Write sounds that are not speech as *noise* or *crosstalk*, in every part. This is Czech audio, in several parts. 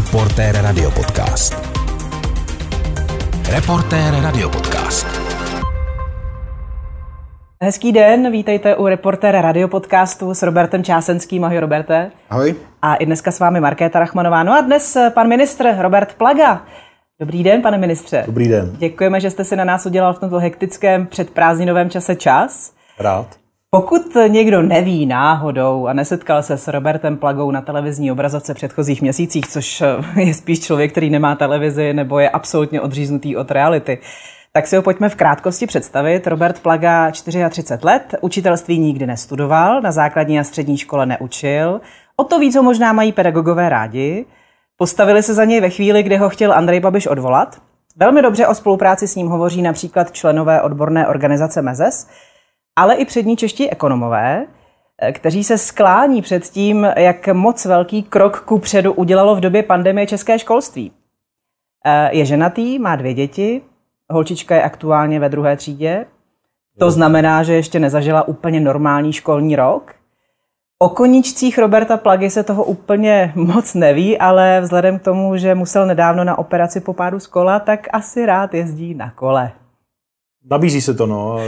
Reportér Radiopodcast. Reportér Radiopodcast. Hezký den, vítejte u reportéra Radiopodcastu s Robertem Čásenským. Ahoj Roberte. Ahoj. A i dneska s vámi Markéta Rachmanová. No a dnes pan ministr Robert Plaga. Dobrý den, pane ministře. Dobrý den. Děkujeme, že jste si na nás udělal v tomto hektickém předprázdninovém čase čas. Rád. Pokud někdo neví náhodou a nesetkal se s Robertem Plagou na televizní obrazovce předchozích měsících, což eh, je spíš člověk, který nemá televizi nebo je absolutně odříznutý od reality, tak si ho pojďme v krátkosti představit. Robert Plaga, 34 let, učitelství nikdy nestudoval, na základní a střední škole neučil. O to víc ho možná mají pedagogové rádi. Postavili se za něj ve chvíli, kdy ho chtěl Andrej Babiš odvolat. Velmi dobře o spolupráci s ním hovoří například členové odborné organizace MEZES, ale i přední čeští ekonomové, eh, kteří se sklání před tím, jak moc velký krok ku předu udělalo v době pandemie české školství. Eh, je ženatý, má dvě děti, holčička je aktuálně ve druhé třídě, to znamená, že ještě nezažila úplně normální školní rok. O koníčcích Roberta Plagy se toho úplně *laughs* moc neví, ale vzhledem k tomu, že musel nedávno na operaci po pádu z kola, tak asi rád jezdí na kole. Nabízí se to, no.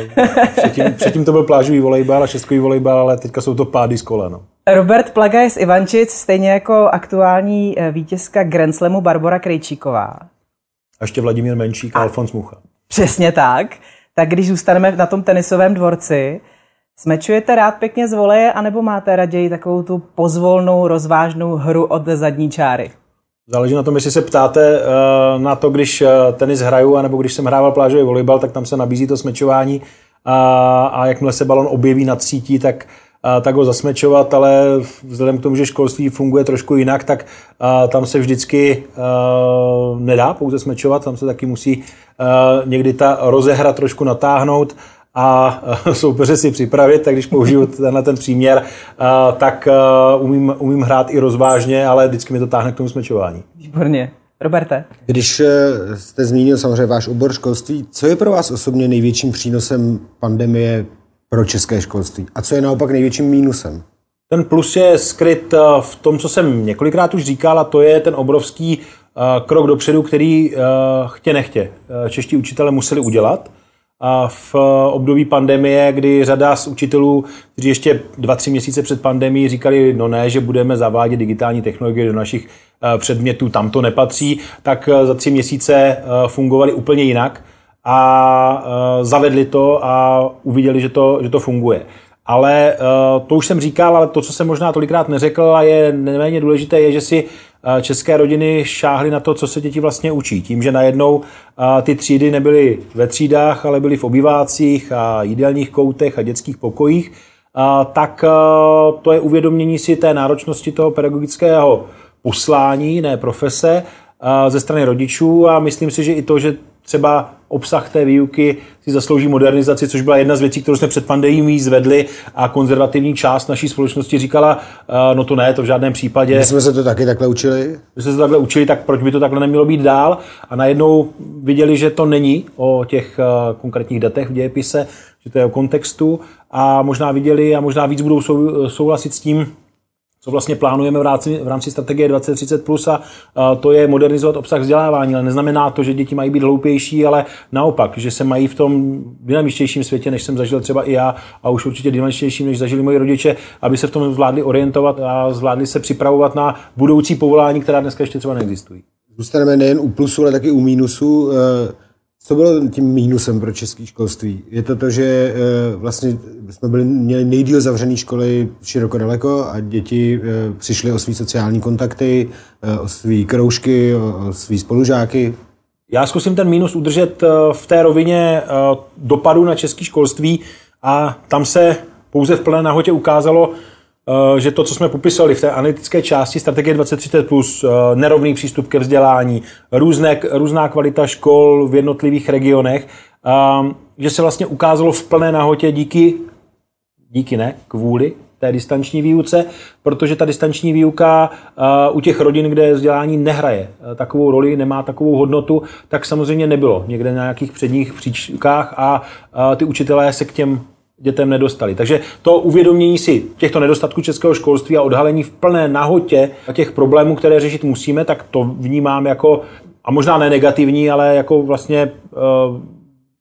Předtím, *laughs* předtím to byl plážový volejbal a šestkový volejbal, ale teďka jsou to pády z kola, no. Robert Plaga je z Ivančic, stejně jako aktuální eh, vítězka Grand Slamu Barbara Krejčíková. A ještě Vladimír Menšík a, a Alfons Mucha. Přesně tak. Tak když zůstaneme na tom tenisovém dvorci, smečujete rád pěkně z voleje, anebo máte raději takovou tu pozvolnou, rozvážnou hru od zadní čáry? Záleží na tom, jestli se ptáte uh, na to, když uh, tenis hraju, anebo když jsem hrával plážový volejbal, tak tam se nabízí to smečování. A, a jakmile se balon objeví nad sítí, tak, uh, tak ho zasmečovat, ale vzhledem k tomu, že školství funguje trošku jinak, tak tam se vždycky nedá pouze smečovat, tam se taky musí někdy ta rozehra trošku natáhnout a *laughs* soupeře si připravit, tak když použiju tenhle ten příměr, tak umím, umím hrát i rozvážně, ale vždycky mi to táhne k tomu smečování. Výborně. Roberte? Když eh, jste zmínil samozřejmě váš obor školství, co je pro vás osobně největším přínosem pandemie pro české školství? A co je naopak největším mínusem? Ten plus je skryt v tom, co jsem několikrát už říkal, a to je ten obrovský krok dopředu, který chtě nechtě čeští učitele museli udělat – v období pandemie, kdy řada z učitelů, kteří ještě dva, tři měsíce před pandemí říkali, no ne, že budeme zavádět digitální technologie do našich eh, předmětů, tam to nepatří, tak eh, za tři měsíce eh, fungovali úplně jinak a zavedli to a uviděli, že to, že to funguje. Ale to už jsem říkal, ale to, co jsem možná tolikrát neřekl a je neméně důležité, je, že si české rodiny šáhly na to, co se děti vlastně učí. Tím, že najednou ty třídy nebyly ve třídách, ale byly v obyvácích a jídelních koutech a dětských pokojích, tak to je uvědomění si té náročnosti toho pedagogického poslání, ne profese, ze strany rodičů a myslím si, že i to, že třeba obsah té výuky si zaslouží modernizaci, což byla jedna z věcí, kterou jsme před pandemií zvedli a konzervativní část naší společnosti říkala, uh, no to ne, to v žádném případě. My jsme se to taky takhle učili. My jsme se to takhle učili, tak proč by to takhle nemělo být dál? A najednou viděli, že to není o těch uh, konkrétních datech v dějepise, že to je o kontextu a možná viděli a možná víc budou sou, souhlasit s tím, co vlastně plánujeme v rámci, v rámci strategie 2030 plus a, a to je modernizovat obsah vzdělávání, ale neznamená to, že děti mají být hloupější, ale naopak, že se mají v tom dynamičtějším světě, než jsem zažil třeba i já a už určitě dynamičtějším, než zažili moji rodiče, aby se v tom zvládli orientovat a zvládli se připravovat na budoucí povolání, která dneska ještě třeba neexistují. Zůstaneme nejen u plusu, ale taky u mínusu. Eh, co bylo tím mínusem pro české školství? Je to to, že eh, vlastně jsme byli, měli nejdíl zavřený školy široko daleko a děti eh, přišly o své sociální kontakty, eh, o své kroužky, o své spolužáky? Já zkusím ten mínus udržet v té rovině dopadu na české školství a tam se pouze v plné nahotě ukázalo, že to, co jsme popisali v té analytické části strategie 2030+, plus, eh, nerovný přístup ke vzdělání, různé, různá kvalita škol v jednotlivých regionech, ehm, že se vlastně ukázalo v plné nahotě díky, díky ne, kvůli té distanční výuce, protože ta distanční výuka eh, u těch rodin, kde vzdělání nehraje takovou roli, nemá takovou hodnotu, tak samozřejmě nebylo. Někde na nějakých předních příčkách a ty učitelé se k těm dětem nedostali. Takže to uvědomění si těchto nedostatků českého školství a odhalení v plné nahotě těch problémů, které řešit musíme, tak to vnímám jako, a možná ne negativní, ale jako vlastně uh,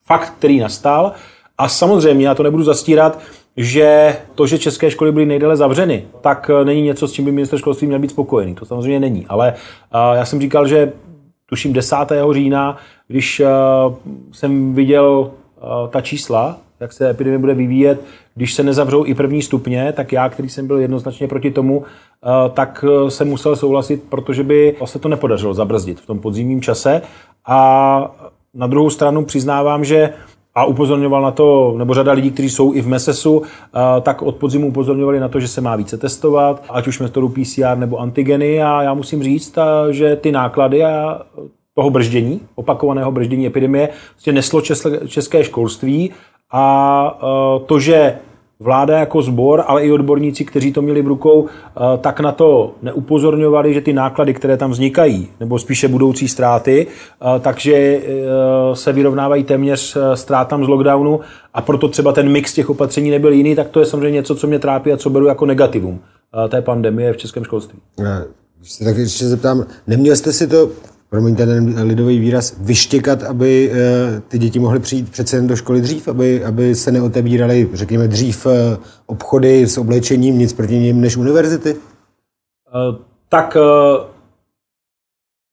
fakt, který nastal. A samozřejmě, já to nebudu zastírat, že to, že české školy byly nejdéle zavřeny, tak eh, není něco, s čím by minister školství měl být spokojený. To samozřejmě není. Ale uh, já jsem říkal, že tuším 10. října, když uh, jsem viděl ta čísla, jak se epidemie bude vyvíjet, když se nezavřou i první stupně, tak já, který jsem byl jednoznačně proti tomu, tak jsem musel souhlasit, protože by se to nepodařilo zabrzdit v tom podzimním čase. A na druhou stranu přiznávám, že a upozorňoval na to, nebo řada lidí, kteří jsou i v MESESu, tak od podzimu upozorňovali na to, že se má více testovat, ať už metodu PCR nebo antigeny a já musím říct, že ty náklady a toho brždění, opakovaného brždění epidemie, vlastně neslo české školství a to, že vláda jako sbor, ale i odborníci, kteří to měli v rukou, eh, tak na to neupozorňovali, že ty náklady, které tam vznikají, nebo spíše budoucí ztráty, eh, takže se vyrovnávají téměř ztrátám z lockdownu a proto třeba ten mix těch opatření nebyl jiný, tak to je samozřejmě něco, co mě trápí a co beru jako negativum té pandemie v českém školství. Se tak ještě zeptám, neměl jste si to promiňte ten lidový výraz, vyštěkat, aby eh, ty děti mohly přijít přece jen do školy dřív, aby, aby se neotevíraly, řekněme, dřív eh, obchody s oblečením, nic proti ním než univerzity? Eh, tak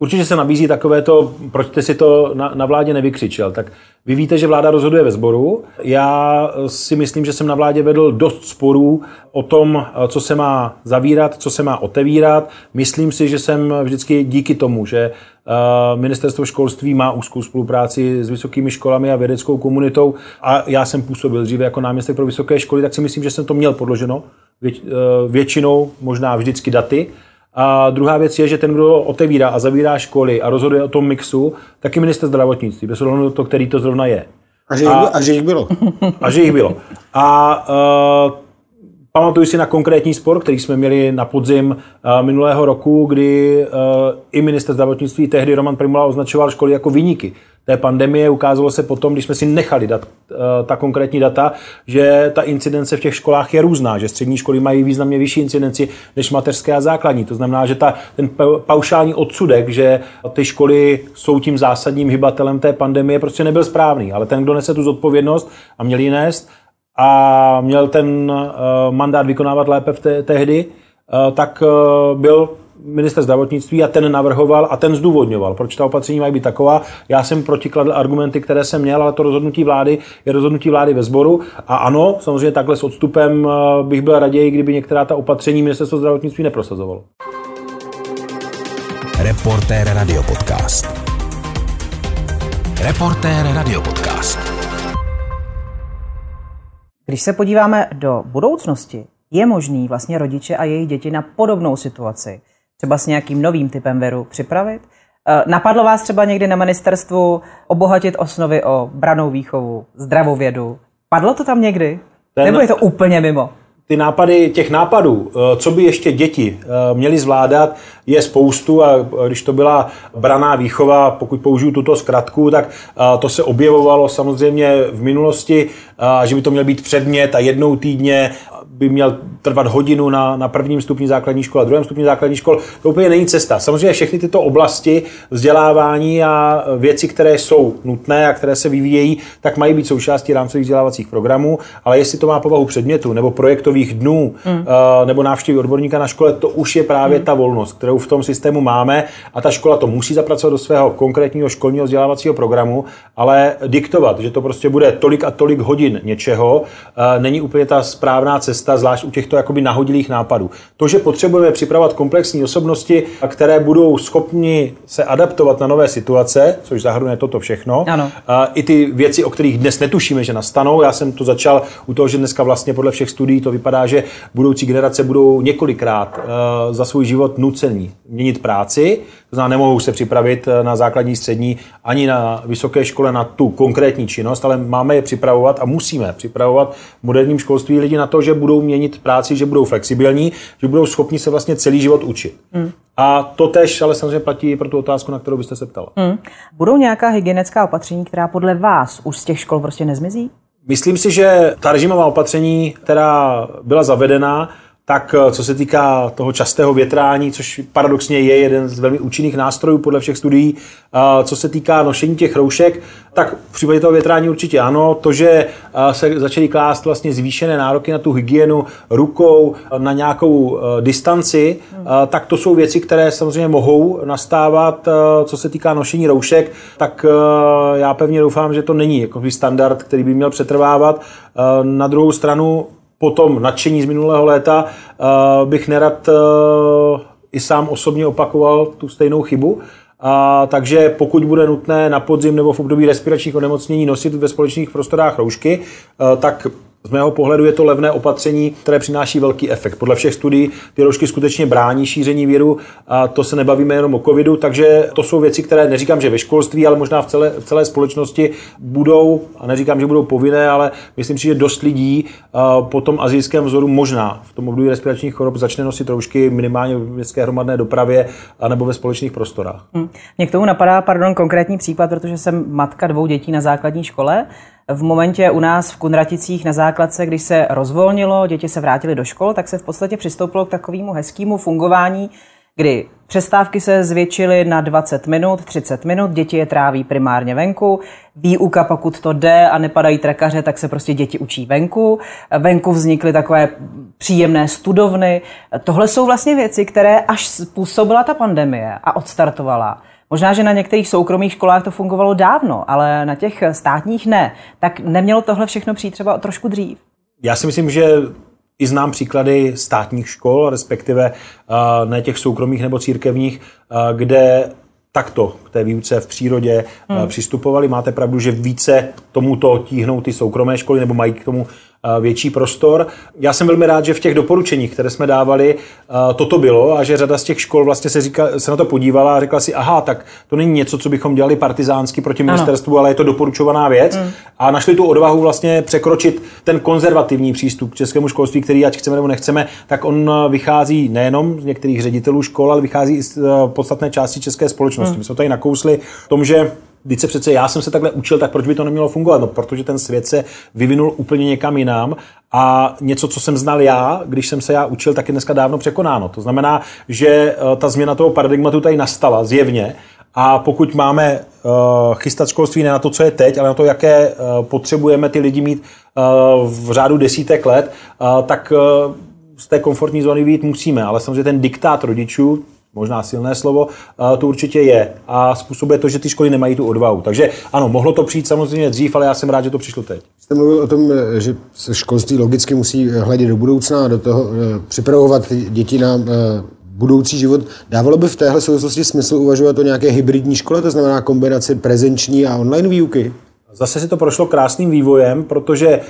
Určitě se nabízí takové to, proč jste si to na, na vládě nevykřičel. Tak vy víte, že vláda rozhoduje ve sboru. Já si myslím, že jsem na vládě vedl dost sporů o tom, co se má zavírat, co se má otevírat. Myslím si, že jsem vždycky díky tomu, že ministerstvo školství má úzkou spolupráci s vysokými školami a vědeckou komunitou a já jsem působil dříve jako náměstek pro vysoké školy, tak si myslím, že jsem to měl podloženo eh, většinou, možná vždycky daty. A druhá věc je, že ten, kdo otevírá a zavírá školy a rozhoduje o tom mixu, taky minister zdravotnictví, bez ohledu to, který to zrovna je. A že, a, *laughs* a že jich bylo. A že jich bylo. A uh, pamatuju si na konkrétní spor, který jsme měli na podzim uh, minulého roku, kdy uh, i minister zdravotnictví tehdy Roman Primula označoval školy jako vyníky té pandemie. Ukázalo se potom, když jsme si nechali dat, eh, ta konkrétní data, že ta incidence v těch školách je různá, že střední školy mají významně vyšší incidenci než mateřské a základní. To znamená, že ta, ten paušální odsudek, že ty školy jsou tím zásadním hybatelem té pandemie, prostě nebyl správný. Ale ten, kdo nese tu zodpovědnost a měl ji nést a měl ten uh, mandát vykonávat lépe v té, tehdy, uh, tak uh, byl minister zdravotnictví a ten navrhoval a ten zdůvodňoval, proč ta opatření mají být taková. Já jsem protikladl argumenty, které jsem měl, ale to rozhodnutí vlády je rozhodnutí vlády ve sboru. A ano, samozřejmě takhle s odstupem eh, bych byl raději, kdyby některá ta opatření ministerstvo zdravotnictví neprosazovalo. Reportér Radio Podcast. Reportér Radio Podcast. Když se podíváme do budoucnosti, je možný vlastně rodiče a jejich děti na podobnou situaci třeba s nějakým novým typem viru připravit? Eh, napadlo vás třeba někdy na ministerstvu obohatit osnovy o branou výchovu, zdravovědu? Padlo to tam někdy? Ten, Nebo je to úplně mimo? Ty nápady, těch nápadů, eh, co by ještě děti eh, měly zvládat, je spoustu a když to byla braná výchova, pokud použiju tuto zkratku, tak to se objevovalo samozřejmě v minulosti, že by to měl být předmět a jednou týdně by měl trvat hodinu na, na prvním stupni základní školy a druhém stupni základní škol, to úplně není cesta. Samozřejmě všechny tyto oblasti vzdělávání a věci, které jsou nutné a které se vyvíjejí, tak mají být součástí rámcových vzdělávacích programů, ale jestli to má povahu předmětu nebo projektových dnů mm. nebo návštěvy odborníka na škole, to už je právě mm. ta volnost, kterou v tom systému máme a ta škola to musí zapracovat do svého konkrétního školního vzdělávacího programu, ale diktovat, že to prostě bude tolik a tolik hodin něčeho, eh, není úplně ta správná cesta, zvlášť u těchto jakoby nahodilých nápadů. To, že potřebujeme připravovat komplexní osobnosti, které budou schopni se adaptovat na nové situace, což zahrnuje toto všechno, ano. i ty věci, o kterých dnes netušíme, že nastanou. Já jsem to začal u toho, že dneska vlastně podle všech studií to vypadá, že budoucí generace budou několikrát eh, za svůj život nucení měnit práci, znamená, nemohou se připravit eh, na základní, střední ani na vysoké škole na tu konkrétní činnost, ale máme je připravovat a musíme připravovat v moderním školství lidi na to, že budou měnit práci, že budou flexibilní, že budou schopni se vlastně celý život učit. Mm. A to tež ale samozřejmě platí pro tu otázku, na kterou byste se ptala. Mm. Budou nějaká hygienická opatření, která podle vás už z těch škol prostě nezmizí? Myslím si, že ta režimová opatření, která byla zavedena, tak eh, co se týká toho častého větrání, což paradoxně je jeden z velmi účinných nástrojů podle všech studií, eh, co se týká nošení těch roušek, tak v případě toho větrání určitě ano. To, že eh, se začaly klást vlastně zvýšené nároky na tu hygienu rukou, na nějakou distanci, tak to jsou věci, které samozřejmě mohou nastávat, co se týká nošení roušek, tak já pevně doufám, že to není jako standard, který by měl přetrvávat. Na druhou stranu po tom nadšení z minulého léta uh, bych nerad uh, i sám osobně opakoval tu stejnou chybu. A, takže pokud bude nutné na podzim nebo v období respiračních onemocnění nosit ve společných prostorách roušky, uh, tak z mého pohledu je to levné opatření, které přináší velký efekt. Podle všech studií ty roušky skutečně brání šíření viru a to se nebavíme jenom o covidu, takže to jsou věci, které neříkám, že ve školství, ale možná v celé, v celé společnosti budou, a neříkám, že budou povinné, ale myslím si, že dost lidí po tom azijském vzoru možná v tom období respiračních chorob začne nosit roušky minimálně v městské hromadné dopravě nebo ve společných prostorách. Hmm. Mě k tomu napadá, pardon, konkrétní případ, protože jsem matka dvou dětí na základní škole v momentě u nás v Kunraticích na základce, když se rozvolnilo, děti se vrátily do škol, tak se v podstatě přistoupilo k takovému hezkému fungování, kdy přestávky se zvětšily na 20 minut, 30 minut, děti je tráví primárně venku, výuka, pokud to jde a nepadají trakaře, tak se prostě děti učí venku. Venku vznikly takové příjemné studovny. Tohle jsou vlastně věci, které až způsobila ta pandemie a odstartovala, Možná, že na některých soukromých školách to fungovalo dávno, ale na těch státních ne. Tak nemělo tohle všechno přijít třeba trošku dřív? Já si myslím, že i znám příklady státních škol, respektive uh, ne těch soukromých nebo církevních, uh, kde takto k té výuce v přírodě hmm. přistupovali. Máte pravdu, že více tomuto tíhnou ty soukromé školy nebo mají k tomu větší prostor. Já jsem velmi rád, že v těch doporučeních, které jsme dávali, toto bylo a že řada z těch škol vlastně se, říká, se na to podívala a řekla si, aha, tak to není něco, co bychom dělali partizánsky proti ministerstvu, ano. ale je to doporučovaná věc. Mm. A našli tu odvahu vlastně překročit ten konzervativní přístup k českému školství, který ať chceme nebo nechceme, tak on vychází nejenom z některých ředitelů škol, ale vychází i z podstatné části české společnosti. Mm. My jsme tady nakousli v tom, že Teď se přece já jsem se takhle učil, tak proč by to nemělo fungovat? No, protože ten svět se vyvinul úplně někam jinam a něco, co jsem znal já, když jsem se já učil, tak je dneska dávno překonáno. To znamená, že eh, ta změna toho paradigmatu tady nastala zjevně a pokud máme uh, chystat školství ne na to, co je teď, ale na to, jaké uh, potřebujeme ty lidi mít v řádu desítek let, tak z té komfortní zóny vyjít musíme. Ale samozřejmě ten diktát rodičů, možná silné slovo, to určitě je. A způsobuje to, že ty školy nemají tu odvahu. Takže ano, mohlo to přijít samozřejmě dřív, ale já jsem rád, že to přišlo teď. Jste mluvil o tom, že školství logicky musí hledět do budoucna a do toho eh, připravovat děti na eh, budoucí život. Dávalo by v téhle souvislosti smysl uvažovat o nějaké hybridní škole, to znamená kombinaci prezenční a online výuky? Zase si to prošlo krásným vývojem, protože eh,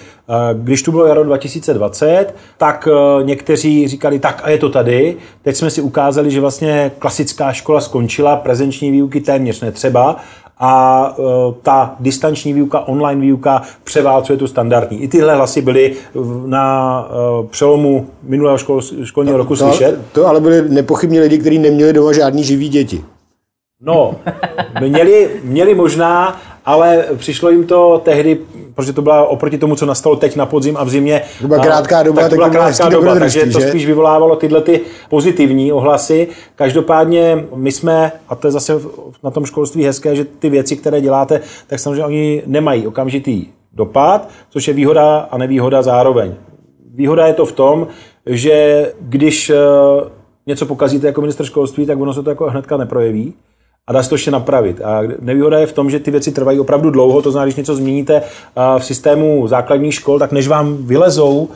když tu bylo jaro 2020, tak eh, někteří říkali, tak a je to tady. Teď jsme si ukázali, že vlastně klasická škola skončila, prezenční výuky téměř netřeba a eh, ta distanční výuka, online výuka převálcuje tu standardní. I tyhle hlasy byly na přelomu minulého škol, školního roku to, slyšet. To ale byly nepochybně lidi, kteří neměli doma žádný živý děti. No, měli, měli možná, ale přišlo jim to tehdy, protože to byla oproti tomu, co nastalo teď na podzim a v zimě. To byla krátká doba, tak to byla krátká doba, takže to spíš vyvolávalo tyhle ty pozitivní ohlasy. Každopádně my jsme, a to je zase na tom školství hezké, že ty věci, které děláte, tak samozřejmě oni nemají okamžitý dopad, což je výhoda a nevýhoda zároveň. Výhoda je to v tom, že když eh, něco pokazíte jako minister školství, tak ono se to jako hnedka neprojeví a dá se to ještě napravit. A nevýhoda je v tom, že ty věci trvají opravdu dlouho, to znamená, když něco změníte v systému základních škol, tak než vám vylezou,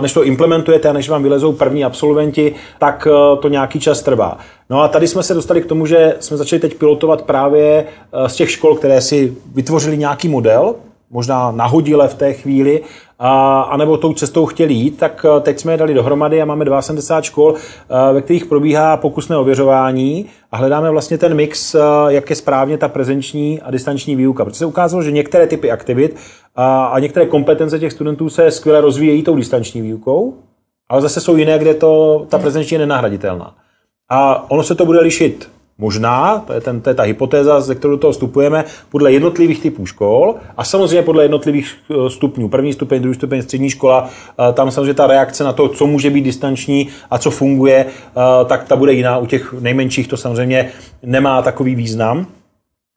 než to implementujete a než vám vylezou první absolventi, tak e, to nějaký čas trvá. No a tady jsme se dostali k tomu, že jsme začali teď pilotovat právě e, z těch škol, které si vytvořili nějaký model, možná nahodile v té chvíli, a, anebo tou cestou chtěli jít, tak eh, teď jsme je dali dohromady a máme 72 škol, eh, ve kterých probíhá pokusné ověřování a hledáme vlastně ten mix, eh, jak je správně ta prezenční a distanční výuka. Protože se ukázalo, že některé typy aktivit a, a některé kompetence těch studentů se skvěle rozvíjejí tou distanční výukou, ale zase jsou jiné, kde to, ta prezenční je nenahraditelná. A ono se to bude lišit možná, to je, ten, to je ta hypotéza, ze kterou do toho vstupujeme, podle jednotlivých typů škol a samozřejmě podle jednotlivých eh, stupňů. První stupeň, druhý stupeň, střední škola, eh, tam samozřejmě ta reakce na to, co může být distanční a co funguje, eh, tak ta bude jiná. U těch nejmenších to samozřejmě nemá takový význam.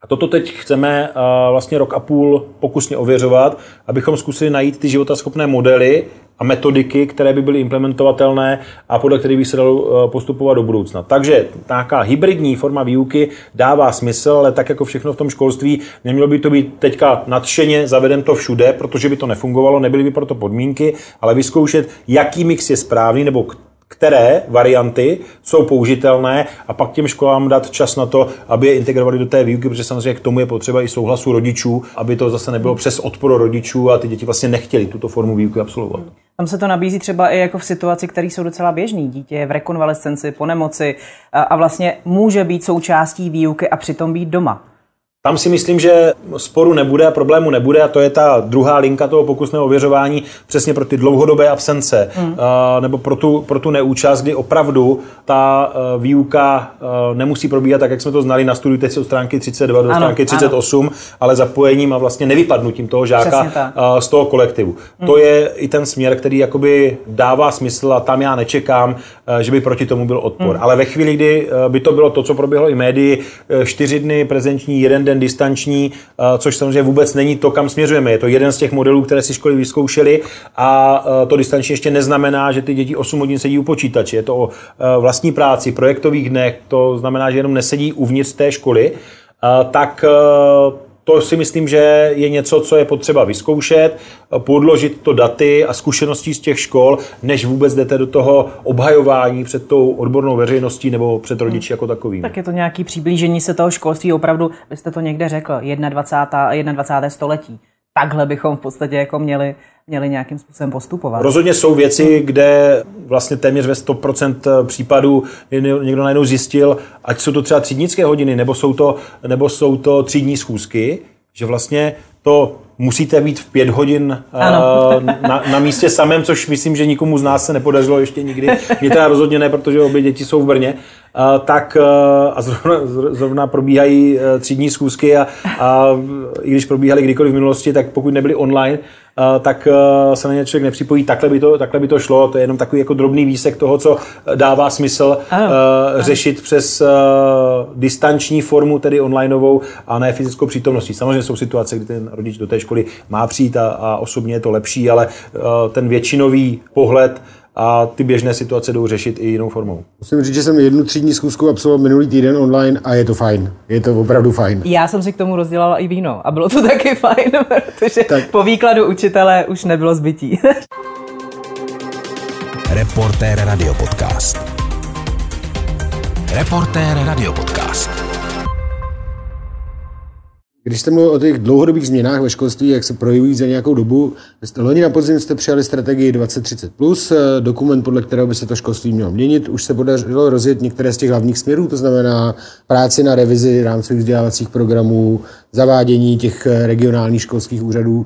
A toto teď chceme vlastně rok a půl pokusně ověřovat, abychom zkusili najít ty životaschopné modely, a metodiky, které by byly implementovatelné a podle kterých by se dalo eh, postupovat do budoucna. Takže nějaká hybridní forma výuky dává smysl, ale tak jako všechno v tom školství, nemělo by to být teďka nadšeně zaveden to všude, protože by to nefungovalo, nebyly by proto podmínky, ale vyzkoušet, jaký mix je správný nebo které varianty jsou použitelné a pak těm školám dát čas na to, aby je integrovali do té výuky, protože samozřejmě k tomu je potřeba i souhlasu rodičů, aby to zase nebylo přes odpor rodičů a ty děti vlastně nechtěli tuto formu výuky absolvovat. Tam se to nabízí třeba i jako v situaci, které jsou docela běžný. Dítě je v rekonvalescenci, po nemoci a vlastně může být součástí výuky a přitom být doma. Tam si myslím, že sporu nebude a problému nebude a to je ta druhá linka toho pokusného ověřování přesně pro ty dlouhodobé absence mm. nebo pro tu, pro tu neúčast, kdy opravdu ta eh, výuka eh, nemusí probíhat tak, jak jsme to znali na studiu teď od stránky 32 do ano, stránky 38, ano. ale zapojením a vlastně nevypadnutím toho žáka z toho kolektivu. Mm. To je i ten směr, který jakoby dává smysl a tam já nečekám, že by proti tomu byl odpor. Mm. Ale ve chvíli, kdy by to bylo to, co proběhlo i médii, čtyři dny prezenční, jeden den distanční, eh, což samozřejmě vůbec není to, kam směřujeme. Je to jeden z těch modelů, které si školy vyzkoušely a eh, to distanční ještě neznamená, že ty děti 8 hodin sedí u počítače. Je to o eh, vlastní práci, projektových dnech, to znamená, že jenom nesedí uvnitř té školy, tak to si myslím, že je něco, co je potřeba vyzkoušet, podložit to daty a zkušeností z těch škol, než vůbec jdete do toho obhajování před tou odbornou veřejností nebo před rodiči jako takovým. Tak je to nějaký přiblížení se toho školství, opravdu, vy jste to někde řekl, 21. 21. století. Takhle bychom v podstatě jako měli měli nějakým způsobem postupovat. Rozhodně jsou věci, kde vlastně téměř ve 100% případů někdo najednou zjistil, ať jsou to třeba třídnické hodiny, nebo jsou to, nebo jsou to třídní schůzky, že vlastně to musíte být v pět hodin *laughs* uh, na, na místě samém, což myslím, že nikomu z nás se nepodařilo ještě nikdy. Mě teda rozhodně ne, protože obě děti jsou v Brně. Uh, tak uh, a zrovna, zrovna probíhají třídní schůzky a, a i když probíhaly kdykoliv v minulosti, tak pokud nebyly online, tak se na ně člověk nepřipojí. Takhle by, to, takhle by to šlo. To je jenom takový jako drobný výsek toho, co dává smysl ano, uh, řešit přes uh, distanční formu, tedy onlineovou a ne fyzickou přítomností. Samozřejmě jsou situace, kdy ten rodič do té školy má přijít a, a osobně je to lepší, ale ten většinový pohled a ty běžné situace jdou řešit i jinou formou. Musím říct, že jsem jednu třídní zkusku absolvoval minulý týden online a je to fajn. Je to opravdu fajn. Já jsem si k tomu rozdělala i víno a bylo to *laughs* taky fajn, protože tak. po výkladu učitele už nebylo zbytí. *laughs* Reportér Radio Podcast. Reportér Radio Podcast. Když jste mluvil o těch dlouhodobých změnách ve školství, jak se projevují za nějakou dobu, loni na podzim jste přijali strategii 2030+, plus, eh, dokument, podle kterého by se to školství mělo měnit. Už se podařilo rozjet některé z těch hlavních směrů, to znamená práci na revizi rámcových vzdělávacích programů, zavádění těch eh, regionálních školských úřadů.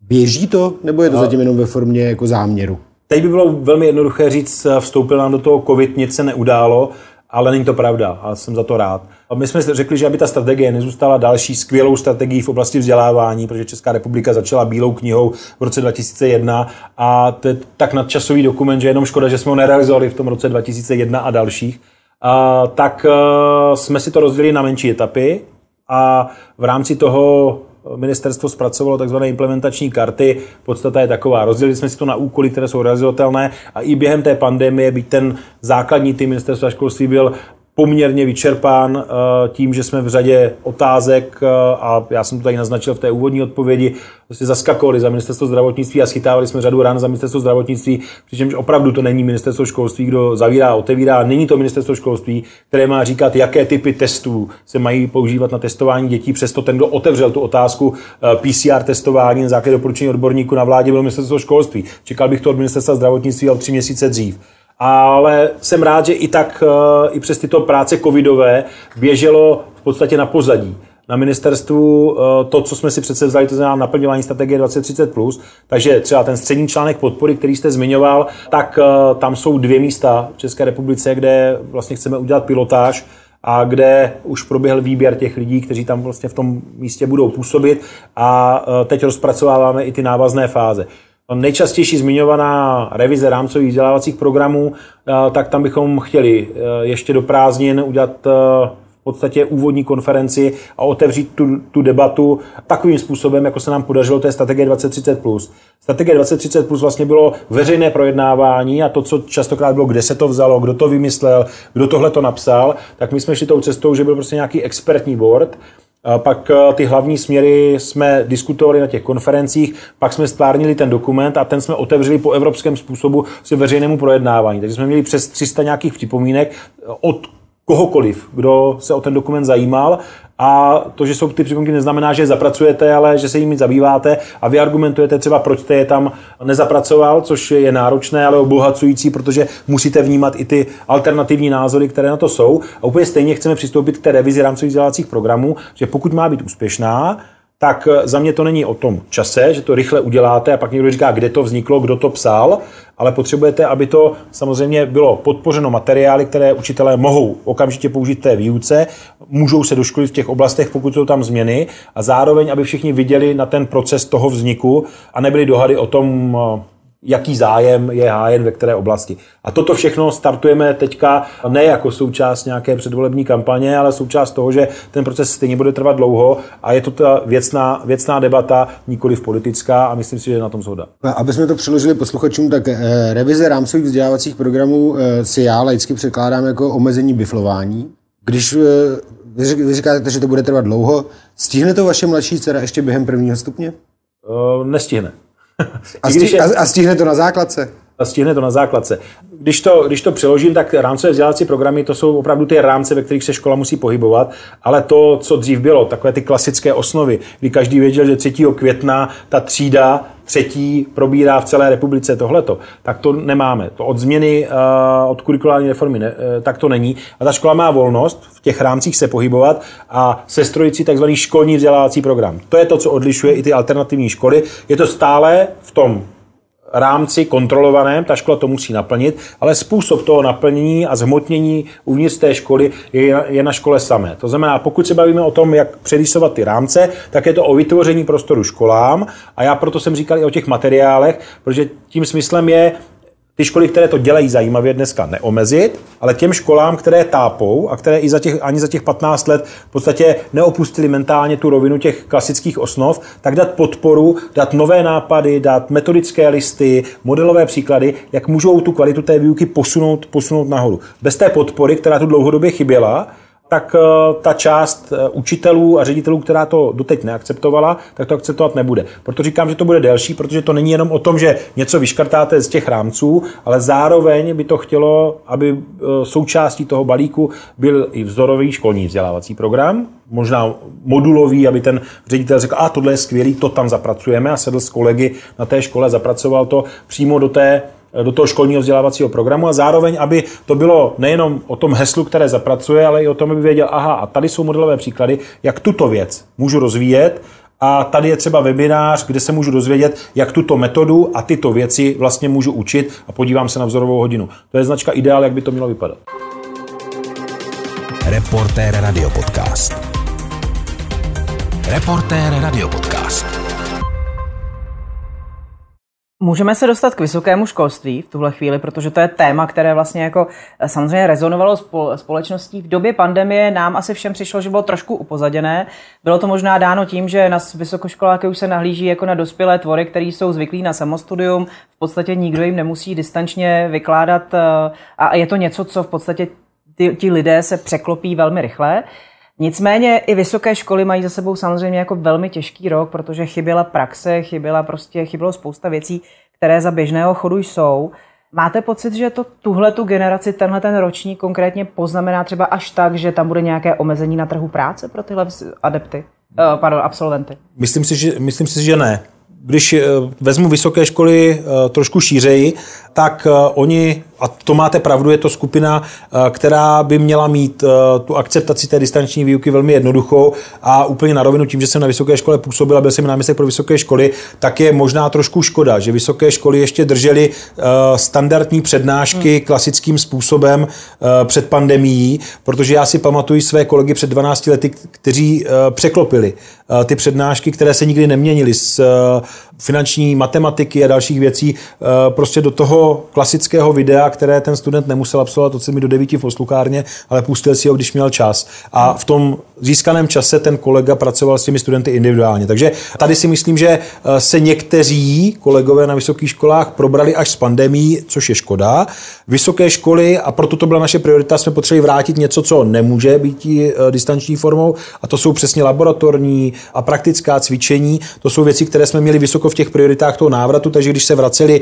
Běží to, nebo je to zatím jenom ve formě jako záměru? Teď by bylo velmi jednoduché říct, eh, vstoupil nám do toho COVID, nic se neudálo, ale není to pravda a jsem za to rád. My jsme řekli, že aby ta strategie nezůstala další skvělou strategií v oblasti vzdělávání, protože Česká republika začala bílou knihou v roce 2001 a to je tak nadčasový dokument, že jenom škoda, že jsme ho nerealizovali v tom roce 2001 a dalších, a, tak a, jsme si to rozdělili na menší etapy a v rámci toho ministerstvo zpracovalo takzvané implementační karty. Podstata je taková. Rozdělili jsme si to na úkoly, které jsou realizovatelné a i během té pandemie, byť ten základní tým ministerstva školství byl poměrně vyčerpán eh, tím, že jsme v řadě otázek, eh, a já jsem to tady naznačil v té úvodní odpovědi, prostě zaskakovali za ministerstvo zdravotnictví a schytávali jsme řadu ran za ministerstvo zdravotnictví, přičemž opravdu to není ministerstvo školství, kdo zavírá otevírá, není to ministerstvo školství, které má říkat, jaké typy testů se mají používat na testování dětí, přesto ten, kdo otevřel tu otázku eh, PCR testování na základě doporučení odborníků na vládě, byl ministerstvo školství. Čekal bych to od ministerstva zdravotnictví o tři měsíce dřív ale jsem rád, že i tak, eh, i přes tyto práce covidové běželo v podstatě na pozadí. Na ministerstvu eh, to, co jsme si přece vzali, to znamená naplňování strategie 2030+, takže třeba ten střední článek podpory, který jste zmiňoval, tak eh, tam jsou dvě místa v České republice, kde vlastně chceme udělat pilotáž a kde už proběhl výběr těch lidí, kteří tam vlastně v tom místě budou působit a teď rozpracováváme i ty návazné fáze. Nejčastější zmiňovaná revize rámcových vzdělávacích programů, e, tak tam bychom chtěli e, ještě do prázdnin udělat v podstatě úvodní konferenci a otevřít tu, tu debatu takovým způsobem, jako se nám podařilo té strategie 2030+. Strategie 2030 plus vlastně bylo veřejné projednávání a to, co častokrát bylo, kde se to vzalo, kdo to vymyslel, kdo tohle to napsal, tak my jsme šli tou cestou, že byl prostě nějaký expertní board, pak eh, ty hlavní směry jsme diskutovali na těch konferencích, pak jsme stvárnili ten dokument a ten jsme otevřeli po evropském způsobu si veřejnému projednávání. Takže jsme měli přes 300 nějakých připomínek od kohokoliv, kdo se o ten dokument zajímal a to, že jsou ty připomínky, neznamená, že je zapracujete, ale že se jimi zabýváte a vy argumentujete třeba, proč jste je tam nezapracoval, což je náročné, ale obohacující, protože musíte vnímat i ty alternativní názory, které na to jsou. A úplně stejně chceme přistoupit k té revizi rámcových vzdělávacích programů, že pokud má být úspěšná, tak eh, za mě to není o tom čase, že to rychle uděláte a pak někdo říká, kde to vzniklo, kdo to psal, ale potřebujete, aby to samozřejmě bylo podpořeno materiály, které učitelé mohou okamžitě použít v té výuce, můžou se doškolit v těch oblastech, pokud jsou tam změny a zároveň, aby všichni viděli na ten proces toho vzniku a nebyly dohady o tom, eh, jaký zájem je hájen ve které oblasti. A toto všechno startujeme teďka ne jako součást nějaké předvolební kampaně, ale součást toho, že ten proces stejně bude trvat dlouho a je to ta věcná, věcná debata, nikoli politická a myslím si, že je na tom zhoda. Aby jsme to přeložili posluchačům, tak eh, revize rámcových vzdělávacích programů eh, si já laicky překládám jako omezení biflování. Když eh, vy říkáte, že to bude trvat dlouho, stihne to vaše mladší dcera ještě během prvního stupně? Nestihne. A, stih, je, a stihne to na základce? A stihne to na základce. Když to, když to přeložím, tak rámcové vzdělávací programy to jsou opravdu ty rámce, ve kterých se škola musí pohybovat, ale to, co dřív bylo, takové ty klasické osnovy, kdy každý věděl, že 3. května ta třída třetí probírá v celé republice tohleto, tak to nemáme. To od změny, eh, od kurikulární reformy, ne, eh, tak to není. A ta škola má volnost v těch rámcích se pohybovat a sestrojit si takzvaný školní vzdělávací program. To je to, co odlišuje i ty alternativní školy. Je to stále v tom rámci kontrolovaném, ta škola to musí naplnit, ale způsob toho naplnění a zhmotnění uvnitř té školy je, je na škole samé. To znamená, pokud se bavíme o tom, jak přerýsovat ty rámce, tak je to o vytvoření prostoru školám a já proto jsem říkal i o těch materiálech, protože tím smyslem je ty školy, které to dělají zajímavě dneska neomezit, ale těm školám, které tápou a které i za těch, ani za těch 15 let v podstatě neopustili mentálně tu rovinu těch klasických osnov, tak dát podporu, dát nové nápady, dát metodické listy, modelové příklady, jak můžou tu kvalitu té výuky posunout, posunout nahoru. Bez té podpory, která tu dlouhodobě chyběla, tak eh, ta část eh, učitelů a ředitelů, která to doteď neakceptovala, tak to akceptovat nebude. Proto říkám, že to bude delší, protože to není jenom o tom, že něco vyškrtáte z těch rámců, ale zároveň by to chtělo, aby eh, součástí toho balíku byl i vzorový školní vzdělávací program, možná modulový, aby ten ředitel řekl, a tohle je skvělý, to tam zapracujeme a sedl s kolegy na té škole, zapracoval to přímo do té do toho školního vzdělávacího programu a zároveň, aby to bylo nejenom o tom heslu, které zapracuje, ale i o tom, aby věděl, aha, a tady jsou modelové příklady, jak tuto věc můžu rozvíjet a tady je třeba webinář, kde se můžu dozvědět, jak tuto metodu a tyto věci vlastně můžu učit a podívám se na vzorovou hodinu. To je značka ideál, jak by to mělo vypadat. Reportér Radio Podcast. Reportér Radio Podcast. Můžeme se dostat k vysokému školství v tuhle chvíli, protože to je téma, které vlastně jako eh, samozřejmě rezonovalo společností. V době pandemie nám asi všem přišlo, že bylo trošku upozaděné. Bylo to možná dáno tím, že na vysokoškoláky už se nahlíží jako na dospělé tvory, které jsou zvyklí na samostudium. V podstatě nikdo jim nemusí distančně vykládat eh, a je to něco, co v podstatě ti lidé se překlopí velmi rychle. Nicméně i vysoké školy mají za sebou samozřejmě jako velmi těžký rok, protože chyběla praxe, chyběla prostě, chybělo spousta věcí, které za běžného chodu jsou. Máte pocit, že to tuhle tu generaci, tenhle ten ročník konkrétně poznamená třeba až tak, že tam bude nějaké omezení na trhu práce pro tyhle adepty, uh, pardon, absolventy? Myslím si, že, myslím si, že ne. Když eh, vezmu vysoké školy eh, trošku šířeji, tak oni a to máte pravdu, je to skupina, eh, která by měla mít eh, tu akceptaci té distanční výuky velmi jednoduchou a úplně na rovinu tím, že jsem na vysoké škole působil a byl jsem náměstek pro vysoké školy, tak je možná trošku škoda, že vysoké školy ještě držely standardní přednášky hmm. klasickým způsobem před pandemií, protože já si pamatuju své kolegy před 12 lety, kteří překlopili ty přednášky, které se nikdy neměnily z finanční matematiky a dalších věcí prostě do toho klasického videa, které ten student nemusel absolvovat od 7 do 9 v poslukárně, ale pustil si ho, když měl čas. A v tom získaném čase ten kolega pracoval s těmi studenty individuálně. Takže tady si myslím, že eh, se někteří kolegové na vysokých školách probrali až s pandemí, což je škoda. Vysoké školy, a proto to byla naše priorita, jsme potřebovali vrátit něco, co nemůže být eh, distanční formou, a to jsou přesně laboratorní a praktická cvičení. To jsou věci, které jsme měli vysoko v těch prioritách toho návratu, takže když se vraceli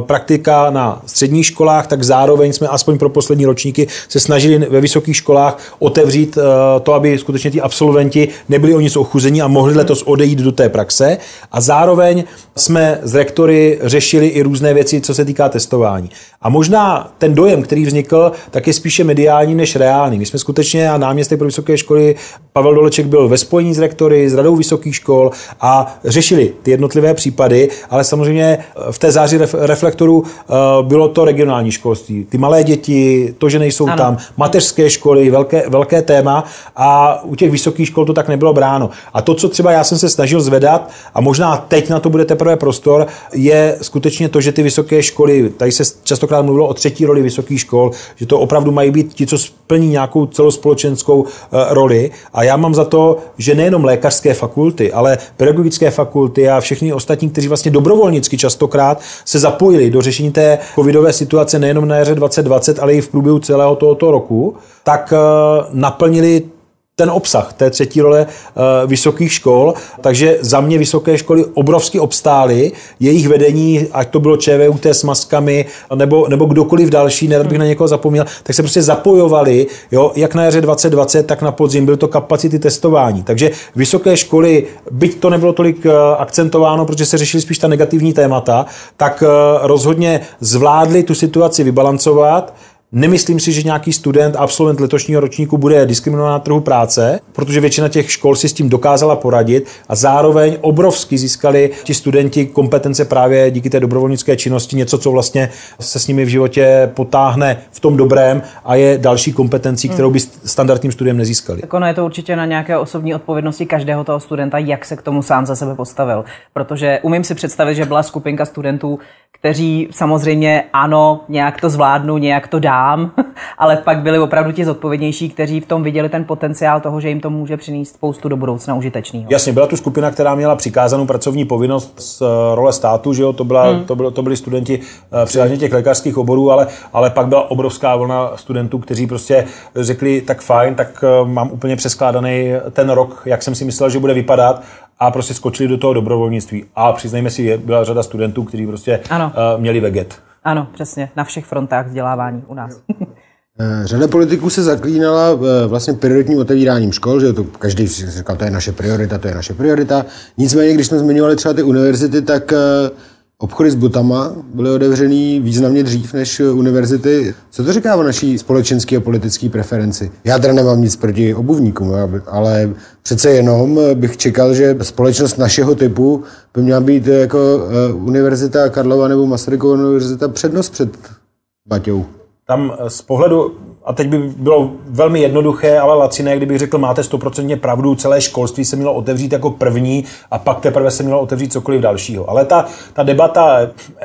praktika na středních školách, tak zároveň jsme aspoň pro poslední ročníky se snažili ve vysokých školách otevřít eh, to, aby skutečně ti absolventi nebyli o nic ochuzení a mohli letos odejít do té praxe. A zároveň jsme s rektory řešili i různé věci, co se týká testování. A možná ten dojem, který vznikl, tak je spíše mediální než reálný. My jsme skutečně a náměstek pro vysoké školy Pavel Doleček byl ve spojení s rektory, s radou vysokých škol a řešili ty jednotlivé případy, ale samozřejmě v té záři reflektoru eh, bylo to regionální školství. Ty malé děti, to, že nejsou ano. tam, mateřské školy, velké, velké téma a u těch vysokých škol to tak nebylo bráno. A to, co třeba já jsem se snažil zvedat, a možná teď na to bude teprve prostor, je skutečně to, že ty vysoké školy, tady se častokrát mluvilo o třetí roli vysokých škol, že to opravdu mají být ti, co splní nějakou celospolečenskou eh, roli. A já mám za to, že nejenom lékařské fakulty, ale pedagogické fakulty a všechny ostatní, kteří vlastně dobrovolnicky častokrát se zapojili do řešení té covidové situace nejenom na jaře 2020, ale i v průběhu celého tohoto roku, tak eh, naplnili ten obsah té třetí role uh, vysokých škol, takže za mě vysoké školy obrovsky obstály, jejich vedení, ať to bylo ČVUT s maskami, nebo, nebo kdokoliv další, nerad bych na někoho zapomněl, tak se prostě zapojovali, jo, jak na jaře 2020, tak na podzim, byly to kapacity testování. Takže vysoké školy, byť to nebylo tolik uh, akcentováno, protože se řešily spíš ta negativní témata, tak uh, rozhodně zvládli tu situaci vybalancovat, Nemyslím si, že nějaký student, absolvent letošního ročníku bude diskriminován na trhu práce, protože většina těch škol si s tím dokázala poradit a zároveň obrovsky získali ti studenti kompetence právě díky té dobrovolnické činnosti, něco, co vlastně se s nimi v životě potáhne v tom dobrém a je další kompetencí, kterou by standardním studiem nezískali. Tak ono je to určitě na nějaké osobní odpovědnosti každého toho studenta, jak se k tomu sám za sebe postavil. Protože umím si představit, že byla skupinka studentů, kteří samozřejmě ano, nějak to zvládnou, nějak to dám, *laughs* ale pak byli opravdu ti zodpovědnější, kteří v tom viděli ten potenciál toho, že jim to může přinést spoustu do budoucna užitečného. Jasně, byla tu skupina, která měla přikázanou pracovní povinnost z eh, role státu, že jo, to, byla, hmm. to, bylo, to byli studenti eh, převážně těch lékařských oborů, ale, ale pak byla obrovská vlna studentů, kteří prostě řekli, tak fajn, tak eh, mám úplně přeskládaný ten rok, jak jsem si myslel, že bude vypadat a prostě skočili do toho dobrovolnictví. A přiznejme si, byla řada studentů, kteří prostě ano. Uh, měli veget. Ano, přesně, na všech frontách vzdělávání u nás. *laughs* Eh, řada politiků se zaklínala eh, vlastně prioritním otevíráním škol, že to každý si říkal, to je naše priorita, to je naše priorita. Nicméně, když jsme zmiňovali třeba ty univerzity, tak Obchody s butama byly otevřený významně dřív než univerzity. Co to říká o naší společenské a politické preferenci? Já teda nemám nic proti obuvníkům, ale přece jenom bych čekal, že společnost našeho typu by měla být jako eh, Univerzita Karlova nebo Masarykova univerzita přednost před Baťou. Tam z pohledu a teď by bylo velmi jednoduché, ale laciné, kdybych řekl, máte stoprocentně pravdu, celé školství se mělo otevřít jako první a pak teprve se mělo otevřít cokoliv dalšího. Ale ta, ta debata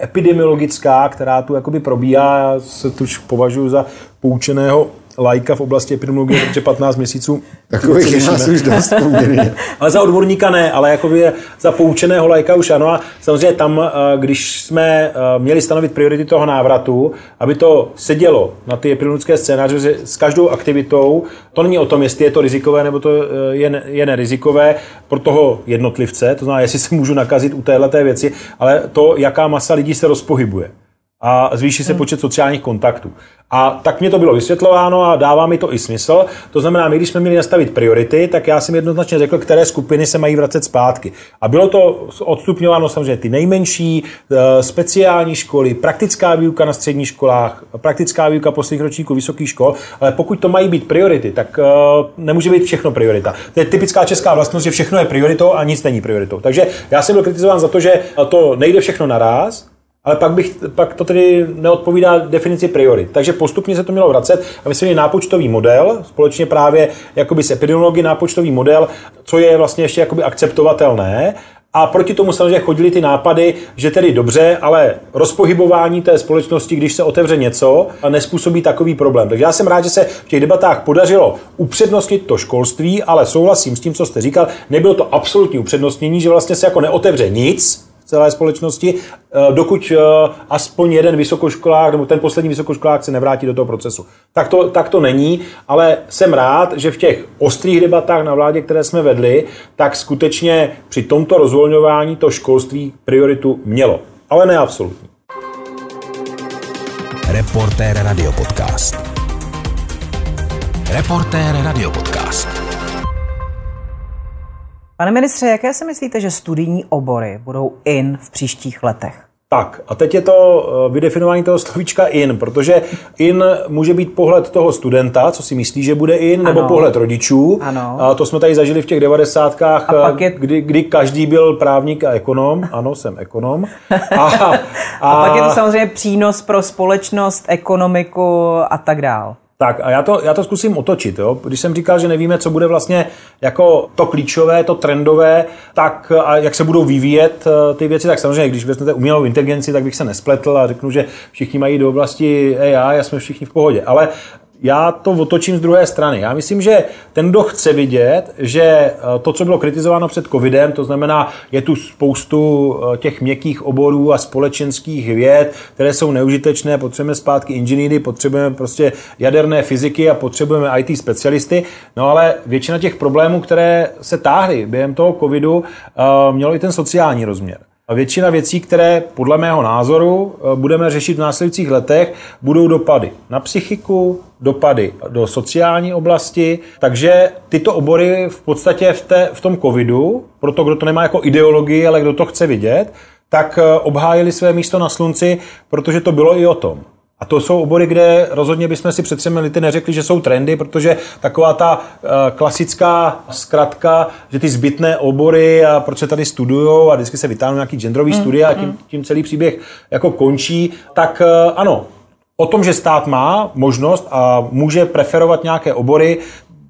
epidemiologická, která tu jakoby probíhá, já se tu považuji za poučeného lajka v oblasti epidemiologie, protože 15 měsíců. Takových je nás už dost *laughs* ale za odborníka ne, ale jakoby za poučeného lajka už ano. A samozřejmě tam, eh, když jsme eh, měli stanovit priority toho návratu, aby to sedělo na ty epidemiologické scénáře, že s každou aktivitou, to není o tom, jestli je to rizikové nebo to eh, je, je nerizikové pro toho jednotlivce, to znamená, jestli se můžu nakazit u téhle věci, ale to, jaká masa lidí se rozpohybuje. A zvýší se počet sociálních kontaktů. A tak mě to bylo vysvětlováno a dává mi to i smysl. To znamená, my když jsme měli nastavit priority, tak já jsem jednoznačně řekl, které skupiny se mají vracet zpátky. A bylo to odstupňováno samozřejmě ty nejmenší, eh, speciální školy, praktická výuka na středních školách, praktická výuka posledních ročníků vysokých škol, ale pokud to mají být priority, tak eh, nemůže být všechno priorita. To je typická česká vlastnost, že všechno je prioritou a nic není prioritou. Takže já jsem byl kritizován za to, že to nejde všechno naraz, ale pak, bych, pak to tedy neodpovídá definici priorit. Takže postupně se to mělo vracet a myslím, že nápočtový model, společně právě jakoby s epidemiologií nápočtový model, co je vlastně ještě jakoby akceptovatelné, a proti tomu samozřejmě chodili ty nápady, že tedy dobře, ale rozpohybování té společnosti, když se otevře něco, nespůsobí takový problém. Takže já jsem rád, že se v těch debatách podařilo upřednostnit to školství, ale souhlasím s tím, co jste říkal, nebylo to absolutní upřednostnění, že vlastně se jako neotevře nic, celé společnosti, eh, dokud eh, aspoň jeden vysokoškolák nebo ten poslední vysokoškolák se nevrátí do toho procesu. Tak to, tak to není, ale jsem rád, že v těch ostrých debatách na vládě, které jsme vedli, tak skutečně při tomto rozvolňování to školství prioritu mělo. Ale ne absolutní. Reportér Radio Podcast. Reportér Radio Podcast. Pane ministře, jaké si myslíte, že studijní obory budou in v příštích letech? Tak a teď je to eh, vydefinování toho slovíčka in, protože in může být pohled toho studenta, co si myslí, že bude in, ano. nebo pohled rodičů. Ano. A to jsme tady zažili v těch devadesátkách, je... kdy, kdy každý byl právník a ekonom. Ano, jsem ekonom. A, a... *laughs* a pak je to samozřejmě přínos pro společnost, ekonomiku a tak dál. Tak a já to, já to zkusím otočit. Jo? Když jsem říkal, že nevíme, co bude vlastně jako to klíčové, to trendové, tak a jak se budou vyvíjet eh, ty věci, tak samozřejmě, když vezmete umělou inteligenci, tak bych se nespletl a řeknu, že všichni mají do oblasti AI a jsme všichni v pohodě. Ale já to otočím z druhé strany. Já myslím, že ten, kdo chce vidět, že eh, to, co bylo kritizováno před covidem, to znamená, je tu spoustu eh, těch měkkých oborů a společenských věd, které jsou neužitečné, potřebujeme zpátky inženýry, potřebujeme prostě jaderné fyziky a potřebujeme IT specialisty, no ale většina těch problémů, které se táhly během toho covidu, eh, mělo i ten sociální rozměr. A většina věcí, které podle mého názoru eh, budeme řešit v následujících letech, budou dopady na psychiku, dopady do sociální oblasti. Takže tyto obory v podstatě v, té, v tom covidu, pro to, kdo to nemá jako ideologii, ale kdo to chce vidět, tak eh, obhájili své místo na slunci, protože to bylo i o tom. A to jsou obory, kde rozhodně bychom si před třemi lety neřekli, že jsou trendy, protože taková ta eh, klasická zkratka, že ty zbytné obory a proč se tady studují a vždycky se vytáhnou nějaký genderový mm, studia a tím, mm. tím celý příběh jako končí, tak eh, ano, o tom, že stát má možnost a může preferovat nějaké obory,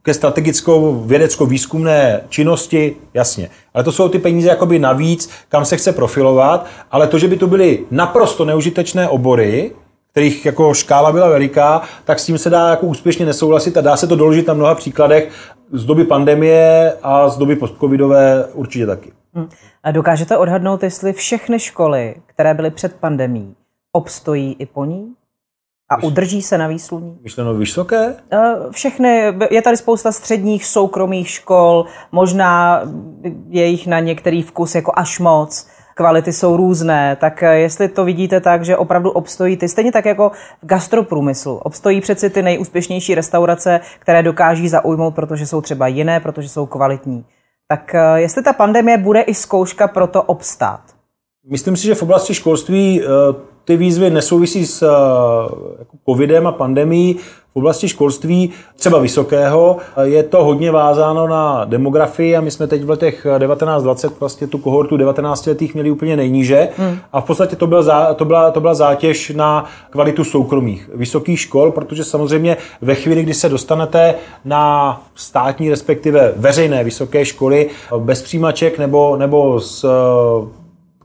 ke strategickou vědecko-výzkumné činnosti, jasně. Ale to jsou ty peníze jakoby navíc, kam se chce profilovat, ale to, že by to byly naprosto neužitečné obory, kterých jako škála byla veliká, tak s tím se dá jako úspěšně nesouhlasit a dá se to doložit na mnoha příkladech z doby pandemie a z doby postcovidové určitě taky. Hmm. A dokážete odhadnout, jestli všechny školy, které byly před pandemí, obstojí i po ní? A udrží se na výsluní? Myšleno vysoké? Eh, všechny. Je tady spousta středních soukromých škol, možná je jich na některý vkus jako až moc kvality jsou různé, tak eh, jestli to vidíte tak, že opravdu obstojí ty, stejně tak jako v gastroprůmyslu, obstojí přeci ty nejúspěšnější restaurace, které dokáží zaujmout, protože jsou třeba jiné, protože jsou kvalitní. Tak eh, jestli ta pandemie bude i zkouška pro to obstát? Myslím si, že v oblasti školství eh, ty výzvy nesouvisí s jako covidem a pandemí v oblasti školství, třeba vysokého, je to hodně vázáno na demografii a my jsme teď v letech 1920 vlastně tu kohortu 19 letých měli úplně nejníže hmm. a v podstatě to, byl zá, to, byla, to byla zátěž na kvalitu soukromých vysokých škol, protože samozřejmě ve chvíli, kdy se dostanete na státní, respektive veřejné vysoké školy bez přijímaček nebo, nebo s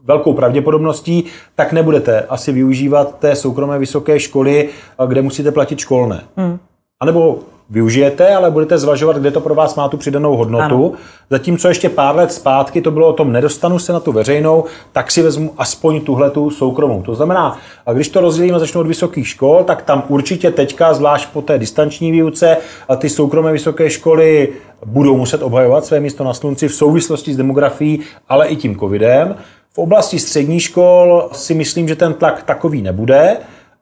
velkou pravděpodobností, tak nebudete asi využívat té soukromé vysoké školy, kde musíte platit školné. Hmm. A nebo využijete, ale budete zvažovat, kde to pro vás má tu přidanou hodnotu. Ano. Zatímco ještě pár let zpátky to bylo o tom, nedostanu se na tu veřejnou, tak si vezmu aspoň tuhle tu soukromou. To znamená, a když to rozdělíme začnu od vysokých škol, tak tam určitě teďka, zvlášť po té distanční výuce, a ty soukromé vysoké školy budou muset obhajovat své místo na slunci v souvislosti s demografií, ale i tím covidem. V oblasti středních škol si myslím, že ten tlak takový nebude.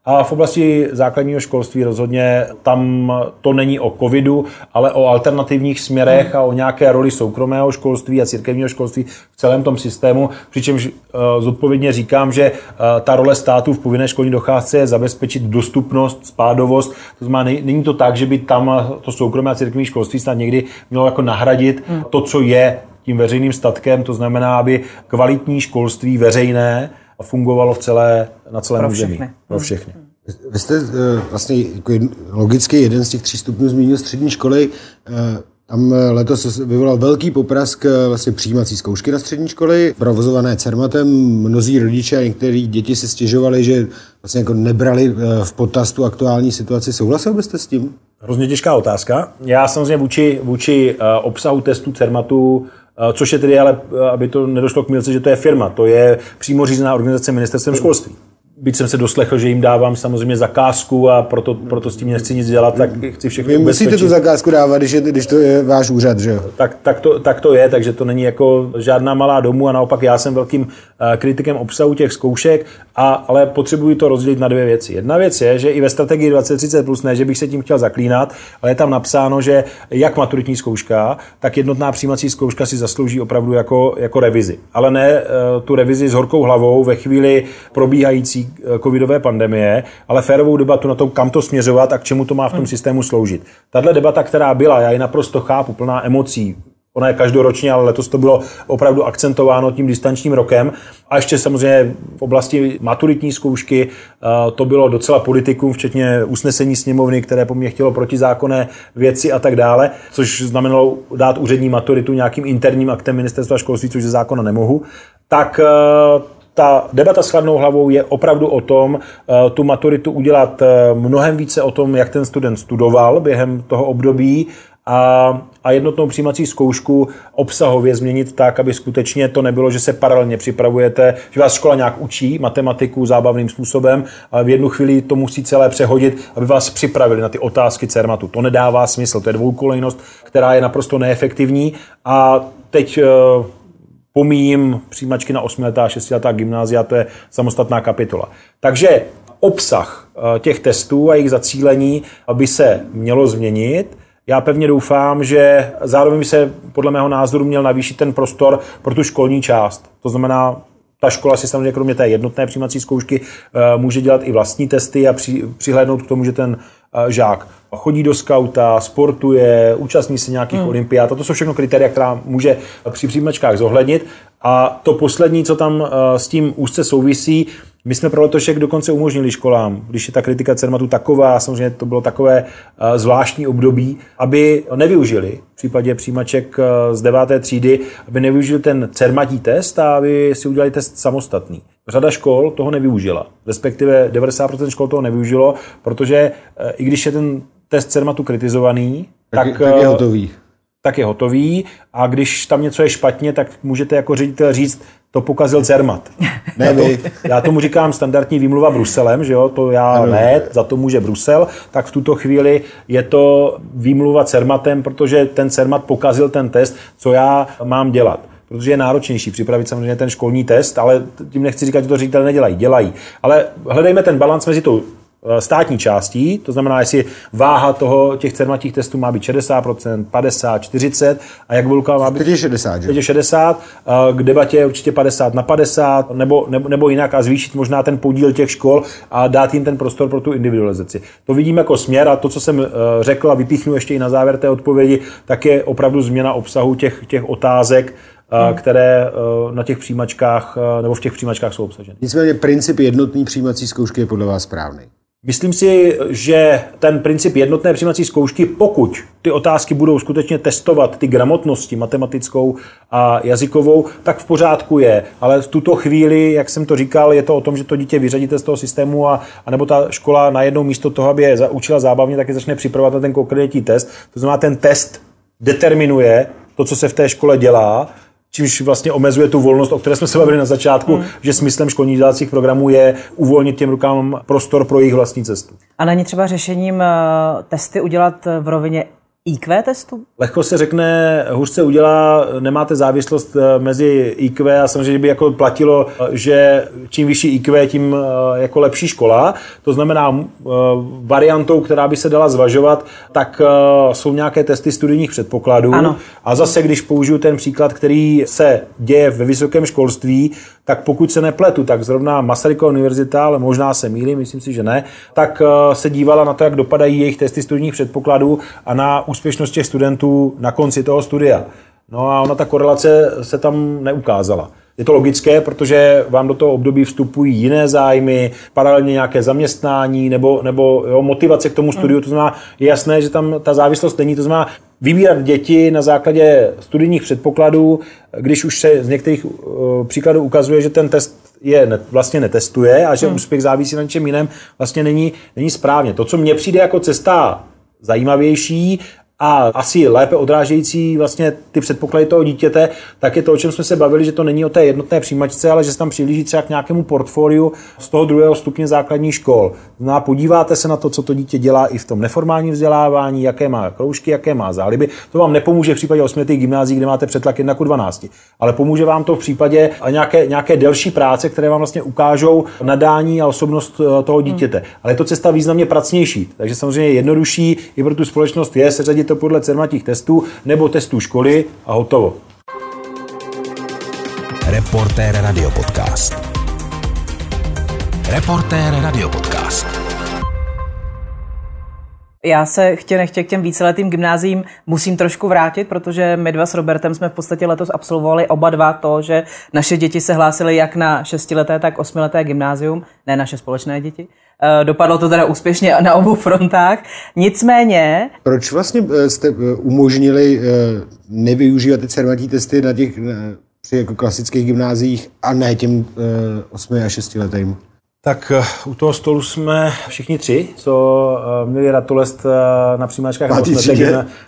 A v oblasti základního školství rozhodně tam to není o covidu, ale o alternativních směrech a o nějaké roli soukromého školství a církevního školství v celém tom systému. Přičemž eh, zodpovědně říkám, že eh, ta role státu v povinné školní docházce je zabezpečit dostupnost, spádovost. To znamená, není to tak, že by tam to soukromé a církevní školství snad někdy mělo jako nahradit to, co je tím veřejným statkem, to znamená, aby kvalitní školství veřejné fungovalo v celé, na celém Pro území. všechny. Pro všechny. Vy jste eh, vlastně jako logicky jeden z těch tří stupňů zmínil střední školy. Eh, Tam eh, letos vyvolal velký poprask vlastně přijímací zkoušky na střední školy, provozované CERMATem. Mnozí rodiče a některé děti si stěžovali, že vlastně jako nebrali v potaz tu aktuální situaci. Souhlasil byste s tím? Hrozně těžká otázka. Já samozřejmě vůči, vůči obsahu testů CERMATu, což je tedy, ale eh, aby to nedošlo k milce, že to je firma, to je přímo řízená organizace ministerstvem školství. Byť jsem se doslechl, že jim dávám samozřejmě zakázku a proto, proto s tím nechci nic dělat, tak chci všechno Vy musíte ubezpečit. tu zakázku dávat, když, je, když to je váš úřad, že jo? Tak, tak, to, tak to je, takže to není jako žádná malá domů a naopak já jsem velkým eh, kritikem obsahu těch zkoušek, a, ale potřebuji to rozdělit na dvě věci. Jedna věc je, že i ve strategii 2030 plus ne, že bych se tím chtěl zaklínat, ale je tam napsáno, že jak maturitní zkouška, tak jednotná přijímací zkouška si zaslouží opravdu jako, jako revizi. Ale ne eh, tu revizi s horkou hlavou ve chvíli probíhající eh, covidové pandemie, ale férovou debatu na tom, kam to směřovat a k čemu to má v tom systému sloužit. Tahle debata, která byla, já ji naprosto chápu, plná emocí, Ona je každoročně, ale letos to bylo opravdu akcentováno tím distančním rokem. A ještě samozřejmě v oblasti maturitní zkoušky eh, to bylo docela politikum, včetně usnesení sněmovny, které po mně chtělo protizákonné věci a tak dále, což znamenalo dát úřední maturitu nějakým interním aktem ministerstva školství, což ze zákona nemohu. Tak eh, ta debata s chladnou hlavou je opravdu o tom, eh, tu maturitu udělat eh, mnohem více o tom, jak ten student studoval během toho období a, a jednotnou přijímací zkoušku obsahově změnit tak, aby skutečně to nebylo, že se paralelně připravujete, že vás škola nějak učí matematiku zábavným způsobem, ale v jednu chvíli to musí celé přehodit, aby vás připravili na ty otázky CERMATu. To nedává smysl, to je dvoukolejnost, která je naprosto neefektivní a teď eh, pomíjím přijímačky na 8 letá, 6 letá gymnázia, to je samostatná kapitola. Takže obsah eh, těch testů a jejich zacílení by se mělo změnit. Já pevně doufám, že zároveň by se podle mého názoru měl navýšit ten prostor pro tu školní část. To znamená, ta škola si samozřejmě kromě té jednotné přijímací zkoušky eh, může dělat i vlastní testy a při, přihlédnout k tomu, že ten žák chodí do skauta, sportuje, účastní se nějakých hmm. olympiád. A to jsou všechno kritéria, která může při přijímačkách zohlednit. A to poslední, co tam eh, s tím úzce souvisí, my jsme pro letošek dokonce umožnili školám, když je ta kritika CERMATu taková, samozřejmě to bylo takové eh, zvláštní období, aby nevyužili v případě přijímaček eh, z deváté třídy, aby nevyužili ten CERMATí test a aby si udělali test samostatný. Řada škol toho nevyužila, respektive 90% škol toho nevyužilo, protože eh, i když je ten test CERMATu kritizovaný, Tak, tak, tak, je eh, hotový. tak je hotový a když tam něco je špatně, tak můžete jako ředitel říct, to pokazil CERMAT. *laughs* Ne vy. Já tomu říkám standardní výmluva Bruselem, že jo, to já ano. ne, za to může Brusel, tak v tuto chvíli je to výmluva CERMATem, protože ten CERMAT pokazil ten test, co já mám dělat protože je náročnější připravit samozřejmě ten školní test, ale tím nechci říkat, že to ředitelé nedělají, dělají. Ale hledejme ten balans mezi tou eh, státní částí, to znamená, jestli váha toho, těch cermatích testů má být 60%, 50, 40 a jak velká má být Teď je 60, že? Teď je 60, eh, k debatě je určitě 50 na 50, nebo, nebo, nebo jinak a zvýšit možná ten podíl těch škol a dát jim ten prostor pro tu individualizaci. To vidím jako směr a to, co jsem eh, řekl a vypíchnu ještě i na závěr té odpovědi, tak je opravdu změna obsahu těch, těch otázek, hmm. které eh, na těch přijímačkách nebo v těch přijímačkách jsou obsaženy. Nicméně princip jednotný přijímací zkoušky je podle vás správný. Myslím si, že ten princip jednotné přijímací zkoušky, pokud ty otázky budou skutečně testovat ty gramotnosti matematickou a jazykovou, tak v pořádku je. Ale v tuto chvíli, jak jsem to říkal, je to o tom, že to dítě vyřadíte z toho systému a, a nebo ta škola najednou místo toho, aby je učila zábavně, tak je začne připravovat na ten konkrétní test. To znamená, ten test determinuje to, co se v té škole dělá čímž vlastně omezuje tu volnost, o které jsme se bavili na začátku, hmm. že smyslem školních vzdělávacích programů je uvolnit těm rukám prostor pro jejich vlastní cestu. A není třeba řešením eh, testy udělat v rovině IQ testu? Lehko se řekne, hůř se udělá, nemáte závislost eh, mezi IQ a samozřejmě by jako platilo, eh, že čím vyšší IQ, tím eh, jako lepší škola. To znamená variantou, která by se dala zvažovat, tak jsou nějaké testy studijních předpokladů. Ano. A zase, když použiju ten příklad, který se děje ve vysokém školství, tak pokud se nepletu, tak zrovna Masarykova univerzita, ale možná se mýlím, myslím si, že ne, tak se dívala na to, jak dopadají jejich testy studijních předpokladů a na úspěšnost těch studentů na konci toho studia. No a ona ta korelace se tam neukázala. Je to logické, protože vám do toho období vstupují jiné zájmy, paralelně nějaké zaměstnání nebo, nebo jo, motivace k tomu studiu. To znamená, je jasné, že tam ta závislost není. To znamená, vybírat děti na základě studijních předpokladů, když už se z některých uh, příkladů ukazuje, že ten test je ne, vlastně netestuje a že hmm. úspěch závisí na něčem jiném, vlastně není, není správně. To, co mně přijde jako cesta zajímavější a asi lépe odrážející vlastně ty předpoklady toho dítěte, tak je to, o čem jsme se bavili, že to není o té jednotné přijímačce, ale že se tam přihlíží třeba k nějakému portfoliu z toho druhého stupně základních škol. No a podíváte se na to, co to dítě dělá i v tom neformálním vzdělávání, jaké má kroužky, jaké má záliby. To vám nepomůže v případě osmiletých gymnázií, kde máte přetlak 1 k 12, ale pomůže vám to v případě nějaké, nějaké delší práce, které vám vlastně ukážou nadání a osobnost eh, toho dítěte. Hmm. Ale je to cesta významně pracnější, takže samozřejmě jednodušší i pro tu společnost je seřadit to podle cermatích testů nebo testů školy a hotovo. Reportér Radio Podcast. Reportér Radio Podcast. Já se chtě nechtě k těm víceletým gymnázím musím trošku vrátit, protože my dva s Robertem jsme v podstatě letos absolvovali oba dva to, že naše děti se hlásily jak na šestileté, tak osmileté gymnázium, ne naše společné děti. Eh, dopadlo to teda úspěšně na obou frontách. Nicméně... Proč vlastně eh, jste eh, umožnili nevyužívat ty cermatí testy na těch při jako klasických gymnáziích a ne těm 8 a 6 letým? Tak u toho stolu jsme všichni tři, co měli ratolest na přijímačkách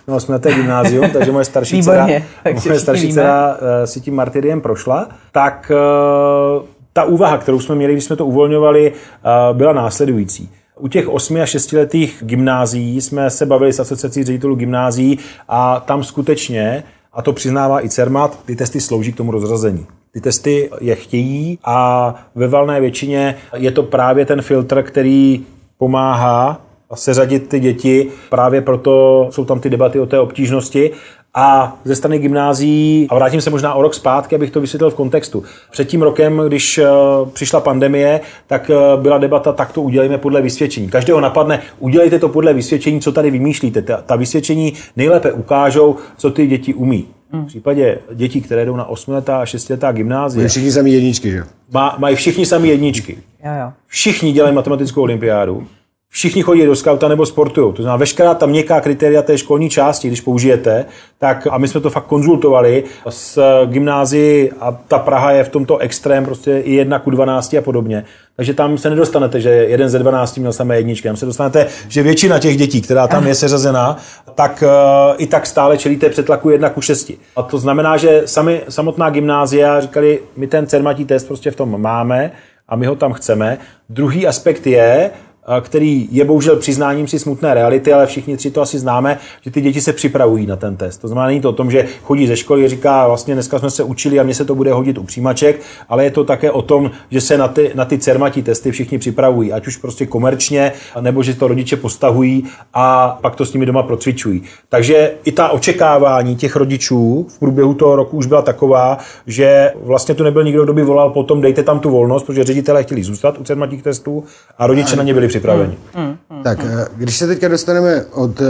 na 8. leté gymnázium, *laughs* takže moje starší dcera, moje starší dcera si tím martyriem prošla. Tak ta úvaha, kterou jsme měli, když jsme to uvolňovali, eh, byla následující. U těch 8 a 6 letých gymnázií jsme se bavili s asociací ředitelů gymnázií a tam skutečně, a to přiznává i CERMAT, ty testy slouží k tomu rozrazení. Ty testy je chtějí a ve valné většině je to právě ten filtr, který pomáhá seřadit ty děti. Právě proto jsou tam ty debaty o té obtížnosti a ze strany gymnázií, a vrátím se možná o rok zpátky, abych to vysvětlil v kontextu. Před tím rokem, když eh, přišla pandemie, tak eh, byla debata, tak to udělejme podle vysvědčení. Každého napadne, udělejte to podle vysvědčení, co tady vymýšlíte. Ta, ta vysvědčení nejlépe ukážou, co ty děti umí. V případě dětí, které jdou na 8 letá a 6 letá gymnázie. Mají všichni sami jedničky, že? Má, mají všichni sami jedničky. Jo, jo. Všichni dělají matematickou olympiádu všichni chodí do skauta nebo sportují. To znamená, veškerá ta měkká kritéria té školní části, když použijete, tak a my jsme to fakt konzultovali s gymnázií a ta Praha je v tomto extrém prostě i jedna ku 12 a podobně. Takže tam se nedostanete, že jeden ze 12 měl samé jedničky. Tam se dostanete, že většina těch dětí, která tam je seřazená, tak uh, i tak stále čelíte přetlaku jedna ku 6. A to znamená, že sami, samotná gymnázia říkali, my ten cermatí test prostě v tom máme a my ho tam chceme. Druhý aspekt je, který je bohužel přiznáním si smutné reality, ale všichni tři to asi známe, že ty děti se připravují na ten test. To znamená, není to o tom, že chodí ze školy, říká, vlastně dneska jsme se učili a mě se to bude hodit u přijímaček, ale je to také o tom, že se na ty, na ty cermatí testy všichni připravují, ať už prostě komerčně, nebo že to rodiče postahují a pak to s nimi doma procvičují. Takže i ta očekávání těch rodičů v průběhu toho roku už byla taková, že vlastně tu nebyl nikdo, kdo by volal potom, dejte tam tu volnost, protože ředitelé chtěli zůstat u cermatích testů a rodiče na ně byli připraveni. Hmm, hmm, hmm, tak eh, když se teďka dostaneme od eh,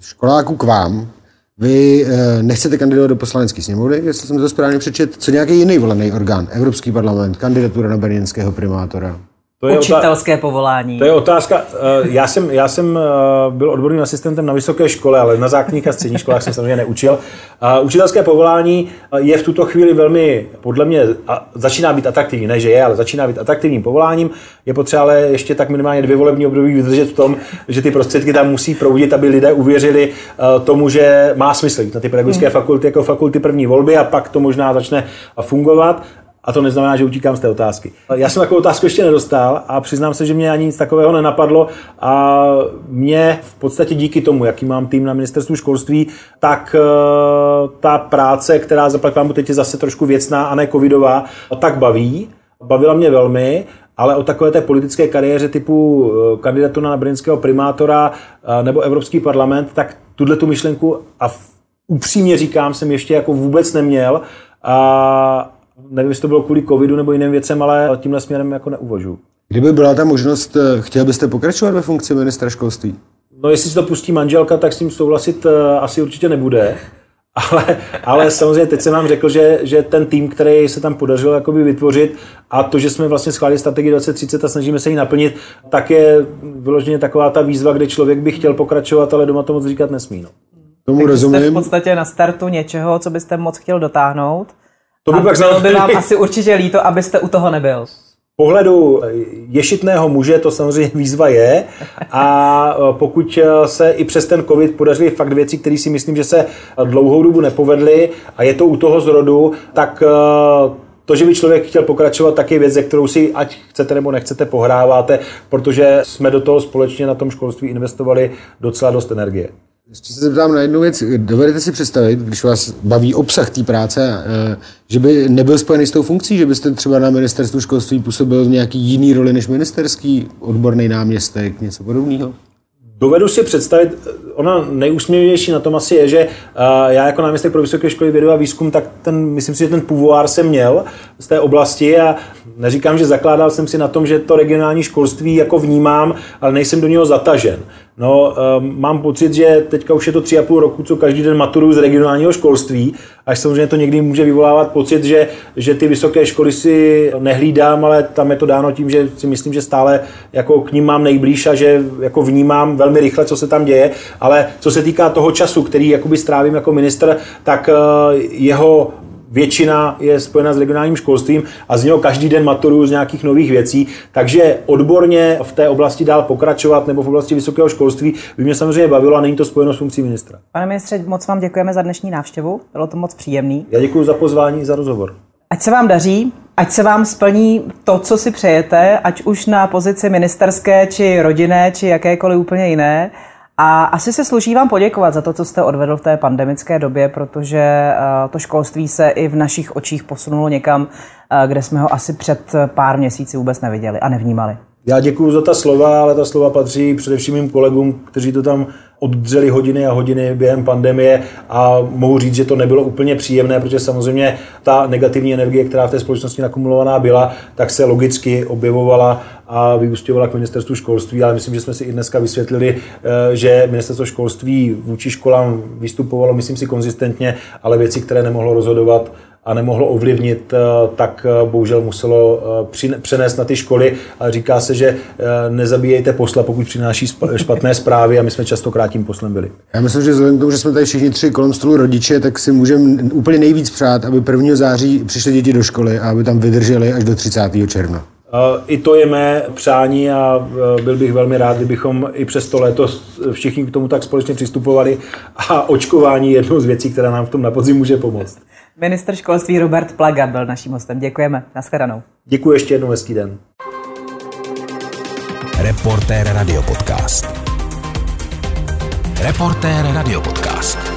školáků k vám, vy eh, nechcete kandidovat do poslanecké sněmovny, jestli jsem to správně přečet, co nějaký jiný volený orgán, Evropský parlament, kandidatura na berlínského primátora? To je Učitelské otá- povolání. To je otázka. Eh, já jsem, já jsem eh, byl odborným asistentem na vysoké škole, ale na základních a středních školách jsem samozřejmě neučil. Učitelské povolání je v tuto chvíli velmi, podle mě, začíná být atraktivní, ne že je, ale začíná být atraktivním povoláním. Je potřeba ale ještě tak minimálně dvě volební období vydržet v tom, že ty prostředky tam musí proudit, aby lidé uvěřili eh, tomu, že má smysl jít na ty pedagogické hmm. fakulty jako fakulty první volby a pak to možná začne fungovat. A to neznamená, že utíkám z té otázky. Já jsem takovou otázku ještě nedostal a přiznám se, že mě ani nic takového nenapadlo a mě v podstatě díky tomu, jaký mám tým na ministerstvu školství, tak eh, ta práce, která zaplať vám teď je zase trošku věcná a ne covidová, tak baví. Bavila mě velmi ale o takové té politické kariéře typu eh, kandidatu na brněnského primátora eh, nebo Evropský parlament, tak tuhle tu myšlenku a upřímně říkám, jsem ještě jako vůbec neměl a nevím, jestli to bylo kvůli covidu nebo jiným věcem, ale tímhle směrem jako neuvažuji. Kdyby byla ta možnost, eh, chtěl byste pokračovat ve funkci ministra školství? No jestli si to pustí manželka, tak s tím souhlasit asi určitě nebude. *laughs* Ale, ale samozřejmě teď jsem vám řekl, že, že ten tým, který se tam podařilo jakoby vytvořit a to, že jsme vlastně schválili strategii 2030 a snažíme se ji naplnit, tak je vyloženě taková ta výzva, kde člověk by chtěl pokračovat, ale doma to moc říkat nesmí. No. Tomu Takže rozumím. jste v podstatě na startu něčeho, co byste moc chtěl dotáhnout. To by a pak bylo by vám *laughs* asi určitě líto, abyste u toho nebyl pohledu ješitného muže to samozřejmě výzva je a e, pokud e, se i přes ten covid podařily fakt věci, které si myslím, že se dlouhou dobu nepovedly a je to u toho zrodu, tak to, že by člověk chtěl pokračovat, tak je věc, ze kterou si, ať chcete nebo nechcete, pohráváte, protože jsme do toho společně na tom školství investovali docela dost energie. Ještě se zeptám na jednu věc. Dovedete si představit, když vás baví obsah té práce, eh, že by nebyl spojený s tou funkcí, že byste třeba na ministerstvu školství působil v nějaký jiný roli než ministerský, odborný náměstek, něco podobného? Dovedu si představit, ona nejúsměvnější na tom asi je, že já jako náměstek pro vysoké školy vědu a výzkum, tak ten, myslím si, že ten půvoár jsem měl z té oblasti a neříkám, že zakládal jsem si na tom, že to regionální školství jako vnímám, ale nejsem do něho zatažen. No, um, mám pocit, že teďka už je to tři a půl roku, co každý den maturuju z regionálního školství, až samozřejmě to někdy může vyvolávat pocit, že, že ty vysoké školy si nehlídám, ale tam je to dáno tím, že si myslím, že stále jako k ním mám nejblíž a že jako vnímám velmi rychle, co se tam děje, ale co se týká toho času, který jakoby strávím jako minister, tak uh, jeho většina je spojena s regionálním školstvím a z něho každý den maturuju z nějakých nových věcí, takže odborně v té oblasti dál pokračovat nebo v oblasti vysokého školství by mě samozřejmě bavilo a není to spojeno s funkcí ministra. Pane ministře, moc vám děkujeme za dnešní návštěvu, bylo to moc příjemný. Já děkuji za pozvání za rozhovor. Ať se vám daří, ať se vám splní to, co si přejete, ať už na pozici ministerské, či rodinné, či jakékoliv úplně jiné. A asi se sluší vám poděkovat za to, co jste odvedl v té pandemické době, protože eh, to školství se i v našich očích posunulo někam, eh, kde jsme ho asi před pár měsíci vůbec neviděli a nevnímali. Já děkuji za ta slova, ale ta slova patří především mým kolegům, kteří to tam oddřeli hodiny a hodiny během pandemie a mohu říct, že to nebylo úplně příjemné, protože samozřejmě ta negativní energie, která v té společnosti nakumulovaná byla, tak se logicky objevovala a vyústěvala k ministerstvu školství, ale myslím, že jsme si i dneska vysvětlili, eh, že ministerstvo školství vůči školám vystupovalo, myslím si, konzistentně, ale věci, které nemohlo rozhodovat, a nemohlo ovlivnit, eh, tak eh, bohužel muselo přenést na ty školy. A říká se, že nezabíjejte posla, pokud přináší špatné zprávy a my jsme častokrát tím poslem byli. Já myslím, že vzhledem k tomu, že jsme tady všichni tři kolem stolu rodiče, tak si můžeme úplně nejvíc přát, aby 1. září přišly děti do školy a aby tam vydrželi až do 30. června. I to je mé přání a byl bych velmi rád, kdybychom i přes to léto všichni k tomu tak společně přistupovali a očkování je jednou z věcí, která nám v tom na podzim může pomoct. Minister školství Robert Plaga byl naším hostem. Děkujeme. Naschledanou. Děkuji ještě jednou hezký den. Reportér Radio Podcast. Reportér Radio Podcast.